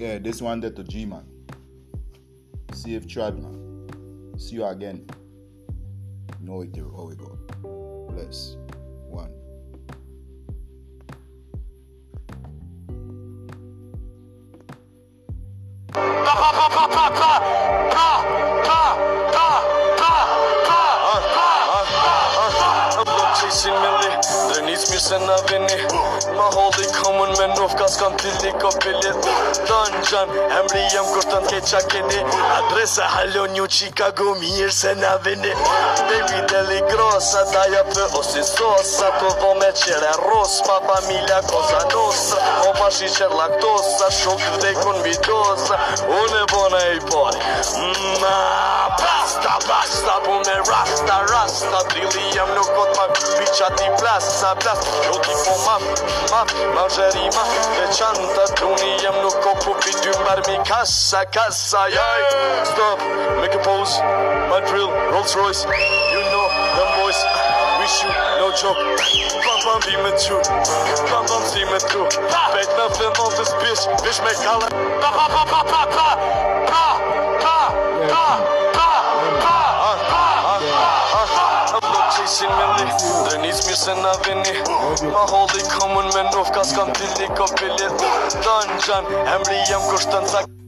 Yeah, this one that to G man. See if tribe man. See you again. No it here. How we go. Bless. One. Nis mirë se na vini. Ma holdi komën me nuf Ka s'kan tili ko pilit. Don gjan Emri jem kur të n'ke qa keni. Adresa halo një Chicago Mirë se na vini. Baby deli grossa Daja për osi sosa. Të vo me qere ros Ma familja koza nostra O ma shi qer laktosa Shok dhe kun vidosa. Unë e bona i pari Ma Basta, basta, bu me rasta, rasta. Drilli jem nuk kot ma Biqa ti plas, sa plas Jo ti po maf, maf, ma zheri ma Dhe qanta truni jem nuk ko pupi Dy marmi kassa, kassa, jaj Stop, make a pose. My drill, Rolls Royce You know, them boys We shoot, no joke. Bam bam vi me tu Bam bam si me tu Bejt me fillon this bitch. Bitch me kalla pa pa pa pa pa Pa Li Dhe nis mirë se na vini. Ma holdi komën me nuf Ka s'kam tili ko pilit Don gjan Emri jem kushtën cak